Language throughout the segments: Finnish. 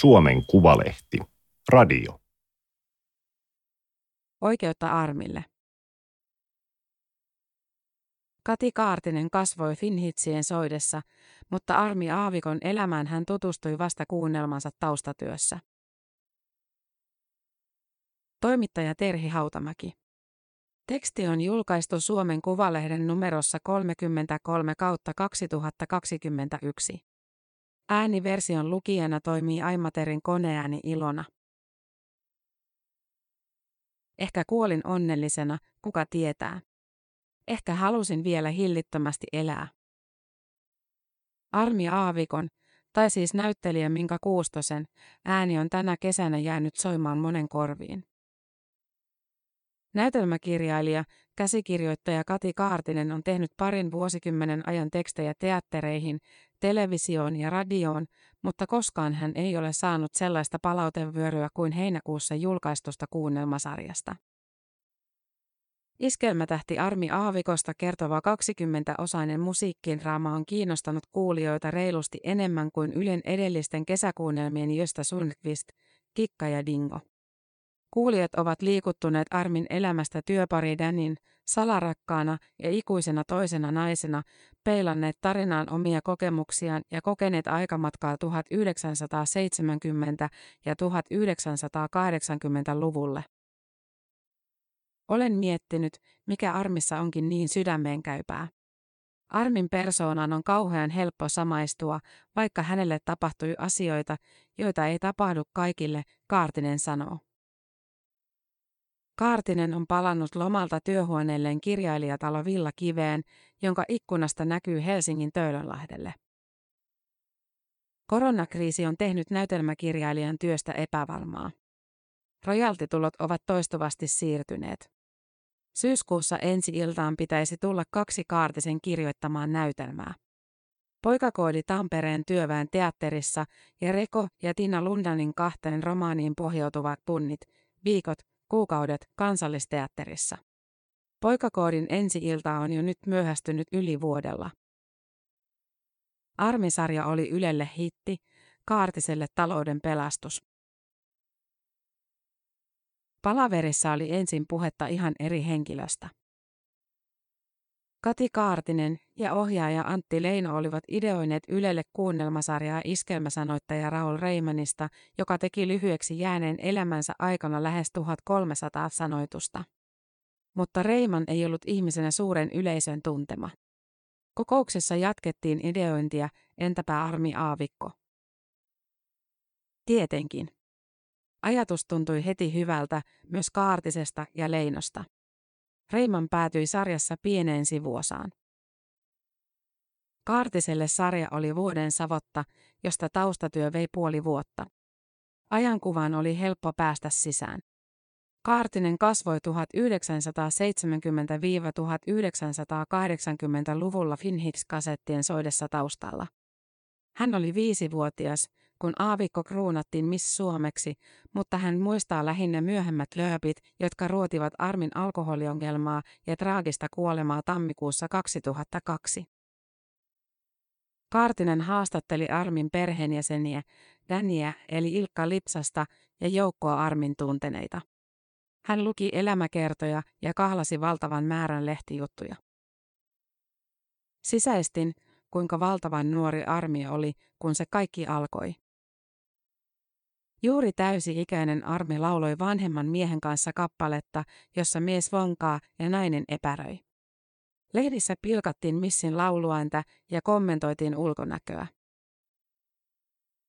Suomen Kuvalehti. Radio. Oikeutta Armille. Kati Kaartinen kasvoi Finhitsien soidessa, mutta Armi Aavikon elämään hän tutustui vasta kuunnelmansa taustatyössä. Toimittaja Terhi Hautamäki. Teksti on julkaistu Suomen Kuvalehden numerossa 33 kautta 2021. Ääniversion lukijana toimii Aimaterin koneääni Ilona. Ehkä kuolin onnellisena, kuka tietää. Ehkä halusin vielä hillittömästi elää. Armi Aavikon, tai siis näyttelijä Minka Kuustosen, ääni on tänä kesänä jäänyt soimaan monen korviin. Näytelmäkirjailija, käsikirjoittaja Kati Kaartinen on tehnyt parin vuosikymmenen ajan tekstejä teattereihin, televisioon ja radioon, mutta koskaan hän ei ole saanut sellaista palautevyöryä kuin heinäkuussa julkaistusta kuunnelmasarjasta. Iskelmätähti Armi Aavikosta kertova 20-osainen musiikkinraama on kiinnostanut kuulijoita reilusti enemmän kuin Ylen edellisten kesäkuunnelmien Jöstä Sundqvist, Kikka ja Dingo. Kuulijat ovat liikuttuneet Armin elämästä työpari Danin, salarakkaana ja ikuisena toisena naisena, peilanneet tarinaan omia kokemuksiaan ja kokeneet aikamatkaa 1970- ja 1980-luvulle. Olen miettinyt, mikä Armissa onkin niin sydämeenkäypää. Armin persoonan on kauhean helppo samaistua, vaikka hänelle tapahtui asioita, joita ei tapahdu kaikille, Kaartinen sanoo. Kaartinen on palannut lomalta työhuoneelleen kirjailijatalo Villa Kiveen, jonka ikkunasta näkyy Helsingin Töölönlahdelle. Koronakriisi on tehnyt näytelmäkirjailijan työstä epävarmaa. Rojaltitulot ovat toistuvasti siirtyneet. Syyskuussa ensi iltaan pitäisi tulla kaksi Kaartisen kirjoittamaan näytelmää. Poikakoodi Tampereen työväen teatterissa ja Reko ja Tina Lundanin kahteen romaaniin pohjautuvat tunnit, viikot, kuukaudet kansallisteatterissa. Poikakoodin ensi-ilta on jo nyt myöhästynyt yli vuodella. Armisarja oli Ylelle hitti, Kaartiselle talouden pelastus. Palaverissa oli ensin puhetta ihan eri henkilöstä. Kati Kaartinen ja ohjaaja Antti Leino olivat ideoineet Ylelle kuunnelmasarjaa iskelmäsanoittaja Raul Reimanista, joka teki lyhyeksi jääneen elämänsä aikana lähes 1300 sanoitusta. Mutta Reiman ei ollut ihmisenä suuren yleisön tuntema. Kokouksessa jatkettiin ideointia, entäpä Armi Aavikko? Tietenkin. Ajatus tuntui heti hyvältä myös Kaartisesta ja Leinosta. Reiman päätyi sarjassa pieneen sivuosaan. Kaartiselle sarja oli vuoden savotta, josta taustatyö vei puoli vuotta. Ajankuvan oli helppo päästä sisään. Kaartinen kasvoi 1970-1980-luvulla Finhits-kasettien soidessa taustalla. Hän oli viisivuotias, kun aavikko kruunattiin Miss Suomeksi, mutta hän muistaa lähinnä myöhemmät lööpit, jotka ruotivat Armin alkoholiongelmaa ja traagista kuolemaa tammikuussa 2002. Kaartinen haastatteli Armin perheenjäseniä, Däniä eli Ilkka Lipsasta ja joukkoa Armin tunteneita. Hän luki elämäkertoja ja kahlasi valtavan määrän lehtijuttuja. Sisäistin, kuinka valtavan nuori Armi oli, kun se kaikki alkoi. Juuri täysi-ikäinen Armi lauloi vanhemman miehen kanssa kappaletta, jossa mies vonkaa ja nainen epäröi. Lehdissä pilkattiin missin lauluääntä ja kommentoitiin ulkonäköä.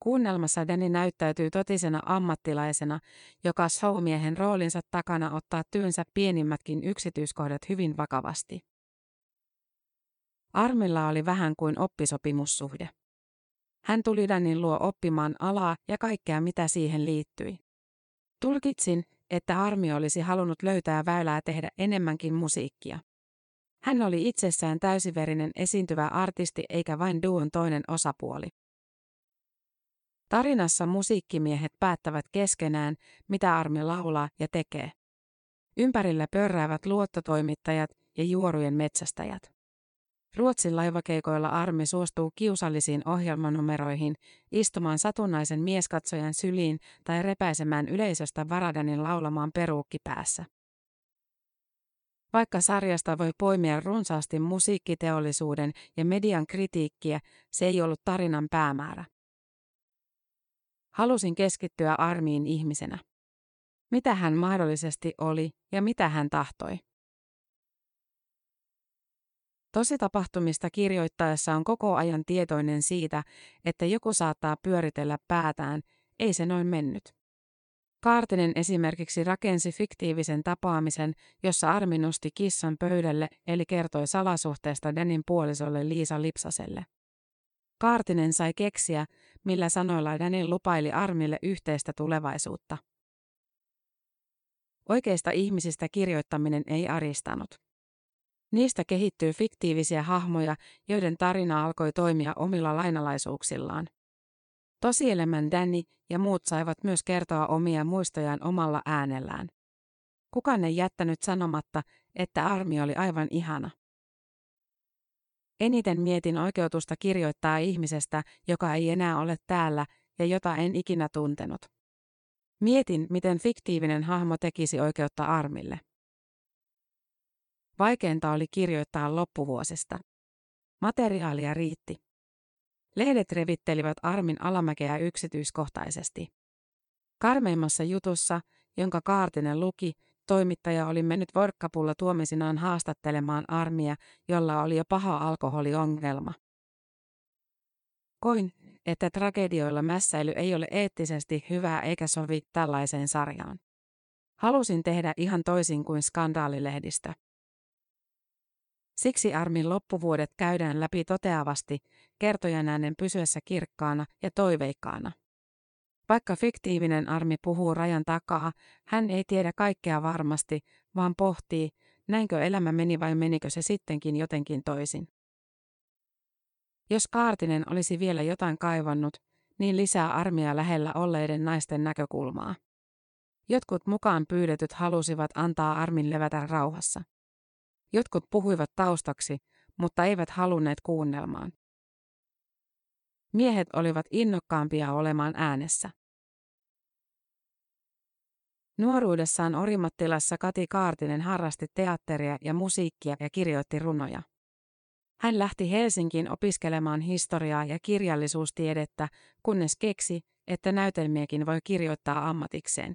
Kuunnelmassa Dani näyttäytyy totisena ammattilaisena, joka showmiehen roolinsa takana ottaa työnsä pienimmätkin yksityiskohdat hyvin vakavasti. Armilla oli vähän kuin oppisopimussuhde. Hän tuli Danin luo oppimaan alaa ja kaikkea mitä siihen liittyi. Tulkitsin, että Armi olisi halunnut löytää väylää tehdä enemmänkin musiikkia. Hän oli itsessään täysiverinen esiintyvä artisti eikä vain duon toinen osapuoli. Tarinassa musiikkimiehet päättävät keskenään, mitä Armi laulaa ja tekee. Ympärillä pörräävät luottotoimittajat ja juorujen metsästäjät. Ruotsin laivakeikoilla Armi suostuu kiusallisiin ohjelmanumeroihin, istumaan satunnaisen mieskatsojan syliin tai repäisemään yleisöstä Varadanin laulamaan peruukki päässä. Vaikka sarjasta voi poimia runsaasti musiikkiteollisuuden ja median kritiikkiä, se ei ollut tarinan päämäärä. Halusin keskittyä Armiin ihmisenä. Mitä hän mahdollisesti oli ja mitä hän tahtoi. Tositapahtumista kirjoittaessa on koko ajan tietoinen siitä, että joku saattaa pyöritellä päätään, ei se noin mennyt. Kaartinen esimerkiksi rakensi fiktiivisen tapaamisen, jossa Armi nosti kissan pöydälle eli kertoi salasuhteesta Danin puolisolle Liisa Lipsaselle. Kaartinen sai keksiä, millä sanoilla Danin lupaili Armille yhteistä tulevaisuutta. Oikeista ihmisistä kirjoittaminen ei aristanut. Niistä kehittyy fiktiivisiä hahmoja, joiden tarina alkoi toimia omilla lainalaisuuksillaan. Tosielämän Danny ja muut saivat myös kertoa omia muistojaan omalla äänellään. Kukaan ei jättänyt sanomatta, että armi oli aivan ihana. Eniten mietin oikeutusta kirjoittaa ihmisestä, joka ei enää ole täällä ja jota en ikinä tuntenut. Mietin, miten fiktiivinen hahmo tekisi oikeutta armille. Vaikeinta oli kirjoittaa loppuvuosesta. Materiaalia riitti. Lehdet revittelivät Armin alamäkeä yksityiskohtaisesti. Karmeimmassa jutussa, jonka Kaartinen luki, toimittaja oli mennyt vorkkapulla tuomisinaan haastattelemaan Armia, jolla oli jo paha alkoholiongelma. Koin, että tragedioilla mässäily ei ole eettisesti hyvää eikä sovi tällaiseen sarjaan. Halusin tehdä ihan toisin kuin skandaalilehdistä. Siksi Armin loppuvuodet käydään läpi toteavasti, kertojan äänen pysyessä kirkkaana ja toiveikkaana. Vaikka fiktiivinen Armi puhuu rajan takaa, hän ei tiedä kaikkea varmasti, vaan pohtii, näinkö elämä meni vai menikö se sittenkin jotenkin toisin. Jos Kaartinen olisi vielä jotain kaivannut, niin lisää armia lähellä olleiden naisten näkökulmaa. Jotkut mukaan pyydetyt halusivat antaa Armin levätä rauhassa. Jotkut puhuivat taustaksi, mutta eivät halunneet kuunnelmaan. Miehet olivat innokkaampia olemaan äänessä. Nuoruudessaan Orimattilassa Kati Kaartinen harrasti teatteria ja musiikkia ja kirjoitti runoja. Hän lähti Helsinkiin opiskelemaan historiaa ja kirjallisuustiedettä, kunnes keksi, että näytelmiäkin voi kirjoittaa ammatikseen.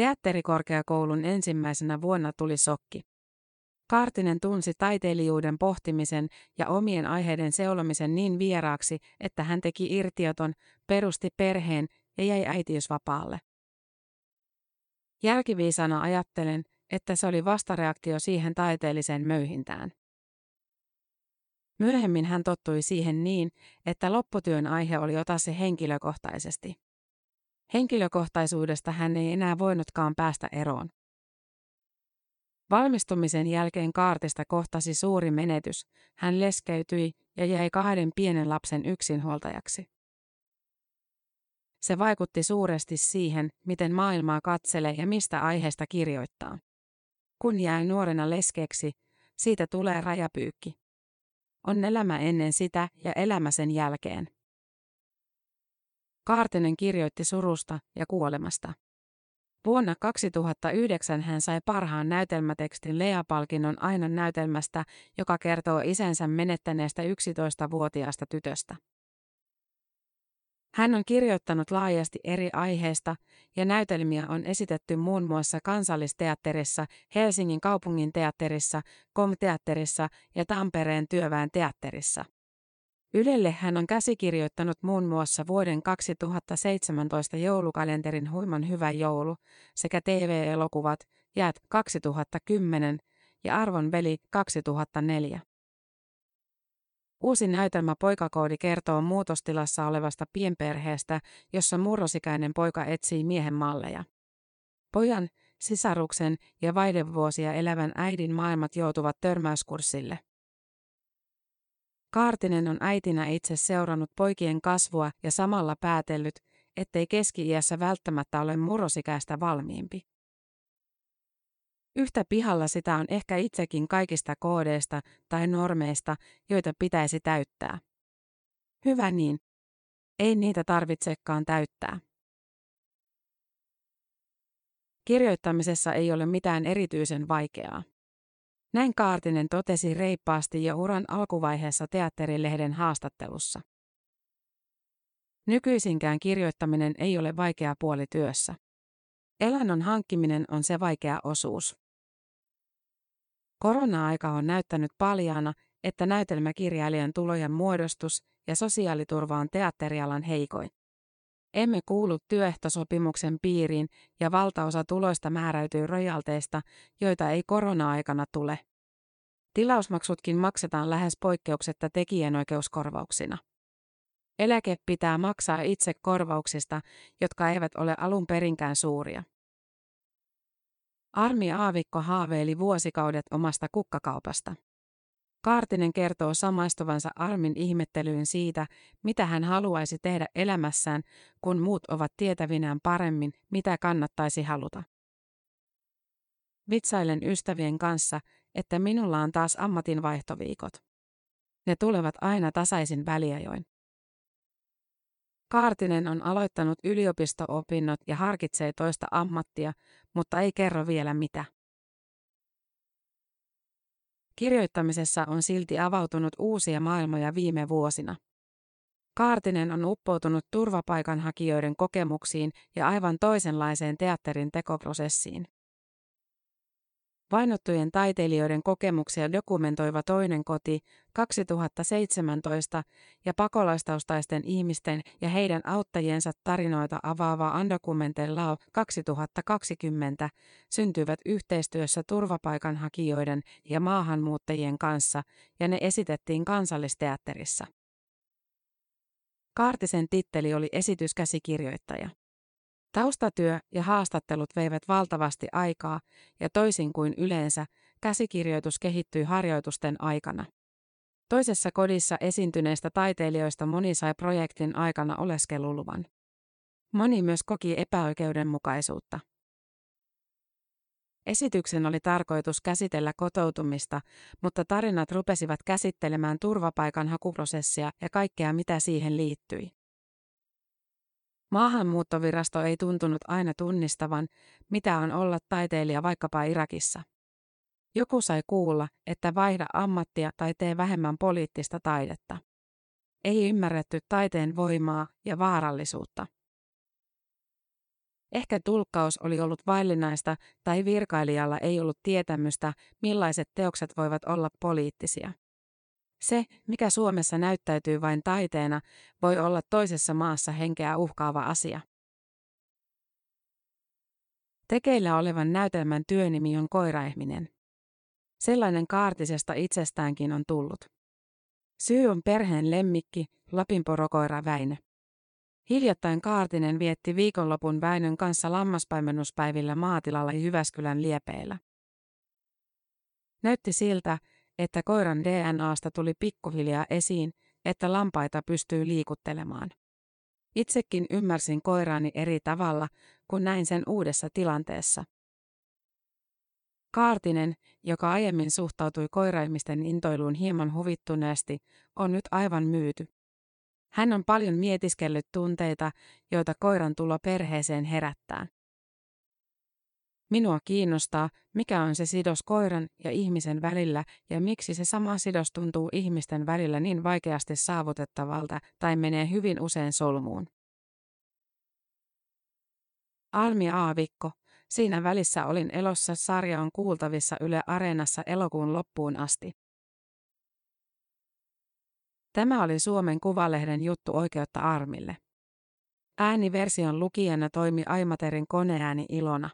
Teatterikorkeakoulun ensimmäisenä vuonna tuli sokki. Kaartinen tunsi taiteilijuuden pohtimisen ja omien aiheiden seulomisen niin vieraaksi, että hän teki irtioton, perusti perheen ja jäi äitiysvapaalle. Jälkiviisana ajattelen, että se oli vastareaktio siihen taiteelliseen möyhintään. Myöhemmin hän tottui siihen niin, että lopputyön aihe oli ota se henkilökohtaisesti. Henkilökohtaisuudesta hän ei enää voinutkaan päästä eroon. Valmistumisen jälkeen Kaartista kohtasi suuri menetys. Hän leskeytyi ja jäi kahden pienen lapsen yksinhuoltajaksi. Se vaikutti suuresti siihen, miten maailmaa katselee ja mistä aiheesta kirjoittaa. Kun jää nuorena leskeksi, siitä tulee rajapyykki. On elämä ennen sitä ja elämä sen jälkeen. Kaartinen kirjoitti surusta ja kuolemasta. Vuonna 2009 hän sai parhaan näytelmätekstin Lea-palkinnon aina näytelmästä, joka kertoo isänsä menettäneestä 11-vuotiaasta tytöstä. Hän on kirjoittanut laajasti eri aiheista ja näytelmiä on esitetty muun muassa Kansallisteatterissa, Helsingin kaupungin teatterissa, Kom-teatterissa ja Tampereen työväen teatterissa. Ylelle hän on käsikirjoittanut muun muassa vuoden 2017 joulukalenterin Huiman hyvä joulu sekä TV-elokuvat Jäät 2010 ja Arvon veli 2004. Uusi näytelmä Poikakoodi kertoo muutostilassa olevasta pienperheestä, jossa murrosikäinen poika etsii miehen malleja. Pojan, sisaruksen ja vaihdevuosia elävän äidin maailmat joutuvat törmäyskurssille. Kaartinen on äitinä itse seurannut poikien kasvua ja samalla päätellyt, ettei keski-iässä välttämättä ole murrosikäistä valmiimpi. Yhtä pihalla sitä on ehkä itsekin kaikista koodeista tai normeista, joita pitäisi täyttää. Hyvä niin. Ei niitä tarvitsekaan täyttää. Kirjoittamisessa ei ole mitään erityisen vaikeaa. Näin Kaartinen totesi reippaasti jo uran alkuvaiheessa teatterilehden haastattelussa. Nykyisinkään kirjoittaminen ei ole vaikea puoli työssä. Elannon hankkiminen on se vaikea osuus. Korona-aika on näyttänyt paljaana, että näytelmäkirjailijan tulojen muodostus ja sosiaaliturva on teatterialan heikoin. Emme kuulu työehtosopimuksen piiriin ja valtaosa tuloista määräytyy rojalteista, joita ei korona-aikana tule. Tilausmaksutkin maksetaan lähes poikkeuksetta tekijänoikeuskorvauksina. Eläke pitää maksaa itse korvauksista, jotka eivät ole alun perinkään suuria. Armi Aavikko haaveili vuosikaudet omasta kukkakaupasta. Kaartinen kertoo samaistuvansa Armin ihmettelyyn siitä, mitä hän haluaisi tehdä elämässään, kun muut ovat tietävinään paremmin, mitä kannattaisi haluta. Vitsailen ystävien kanssa, että minulla on taas ammatinvaihtoviikot. Ne tulevat aina tasaisin väliajoin. Kaartinen on aloittanut yliopisto-opinnot ja harkitsee toista ammattia, mutta ei kerro vielä mitä. Kirjoittamisessa on silti avautunut uusia maailmoja viime vuosina. Kaartinen on uppoutunut turvapaikanhakijoiden kokemuksiin ja aivan toisenlaiseen teatterin tekoprosessiin. Vainottujen taiteilijoiden kokemuksia dokumentoiva Toinen koti 2017 ja pakolaistaustaisten ihmisten ja heidän auttajiensa tarinoita avaava Undocumented Law 2020 syntyvät yhteistyössä turvapaikanhakijoiden ja maahanmuuttajien kanssa ja ne esitettiin kansallisteatterissa. Kaartisen titteli oli esityskäsikirjoittaja. Taustatyö ja haastattelut veivät valtavasti aikaa, ja toisin kuin yleensä, käsikirjoitus kehittyi harjoitusten aikana. Toisessa kodissa esiintyneistä taiteilijoista moni sai projektin aikana oleskeluluvan. Moni myös koki epäoikeudenmukaisuutta. Esityksen oli tarkoitus käsitellä kotoutumista, mutta tarinat rupesivat käsittelemään turvapaikan hakuprosessia ja kaikkea mitä siihen liittyi. Maahanmuuttovirasto ei tuntunut aina tunnistavan, mitä on olla taiteilija vaikkapa Irakissa. Joku sai kuulla, että vaihda ammattia tai tee vähemmän poliittista taidetta. Ei ymmärretty taiteen voimaa ja vaarallisuutta. Ehkä tulkkaus oli ollut vaillinaista tai virkailijalla ei ollut tietämystä, millaiset teokset voivat olla poliittisia. Se, mikä Suomessa näyttäytyy vain taiteena, voi olla toisessa maassa henkeä uhkaava asia. Tekeillä olevan näytelmän työnimi on koiraihminen. Sellainen kaartisesta itsestäänkin on tullut. Syy on perheen lemmikki, Lapinporokoira Väinö. Hiljattain Kaartinen vietti viikonlopun Väinön kanssa lammaspaimennuspäivillä maatilalla Jyväskylän liepeillä. Näytti siltä, että koiran DNAsta tuli pikkuhiljaa esiin, että lampaita pystyy liikuttelemaan. Itsekin ymmärsin koiraani eri tavalla, kun näin sen uudessa tilanteessa. Kaartinen, joka aiemmin suhtautui koiraimisten intoiluun hieman huvittuneesti, on nyt aivan myyty. Hän on paljon mietiskellyt tunteita, joita koiran tulo perheeseen herättää. Minua kiinnostaa, mikä on se sidos koiran ja ihmisen välillä ja miksi se sama sidos tuntuu ihmisten välillä niin vaikeasti saavutettavalta tai menee hyvin usein solmuun. Almi Aavikko, siinä välissä olin elossa sarja on kuultavissa Yle Areenassa elokuun loppuun asti. Tämä oli Suomen Kuvalehden juttu oikeutta Armille. Ääniversion lukijana toimi Aimaterin koneääni Ilona.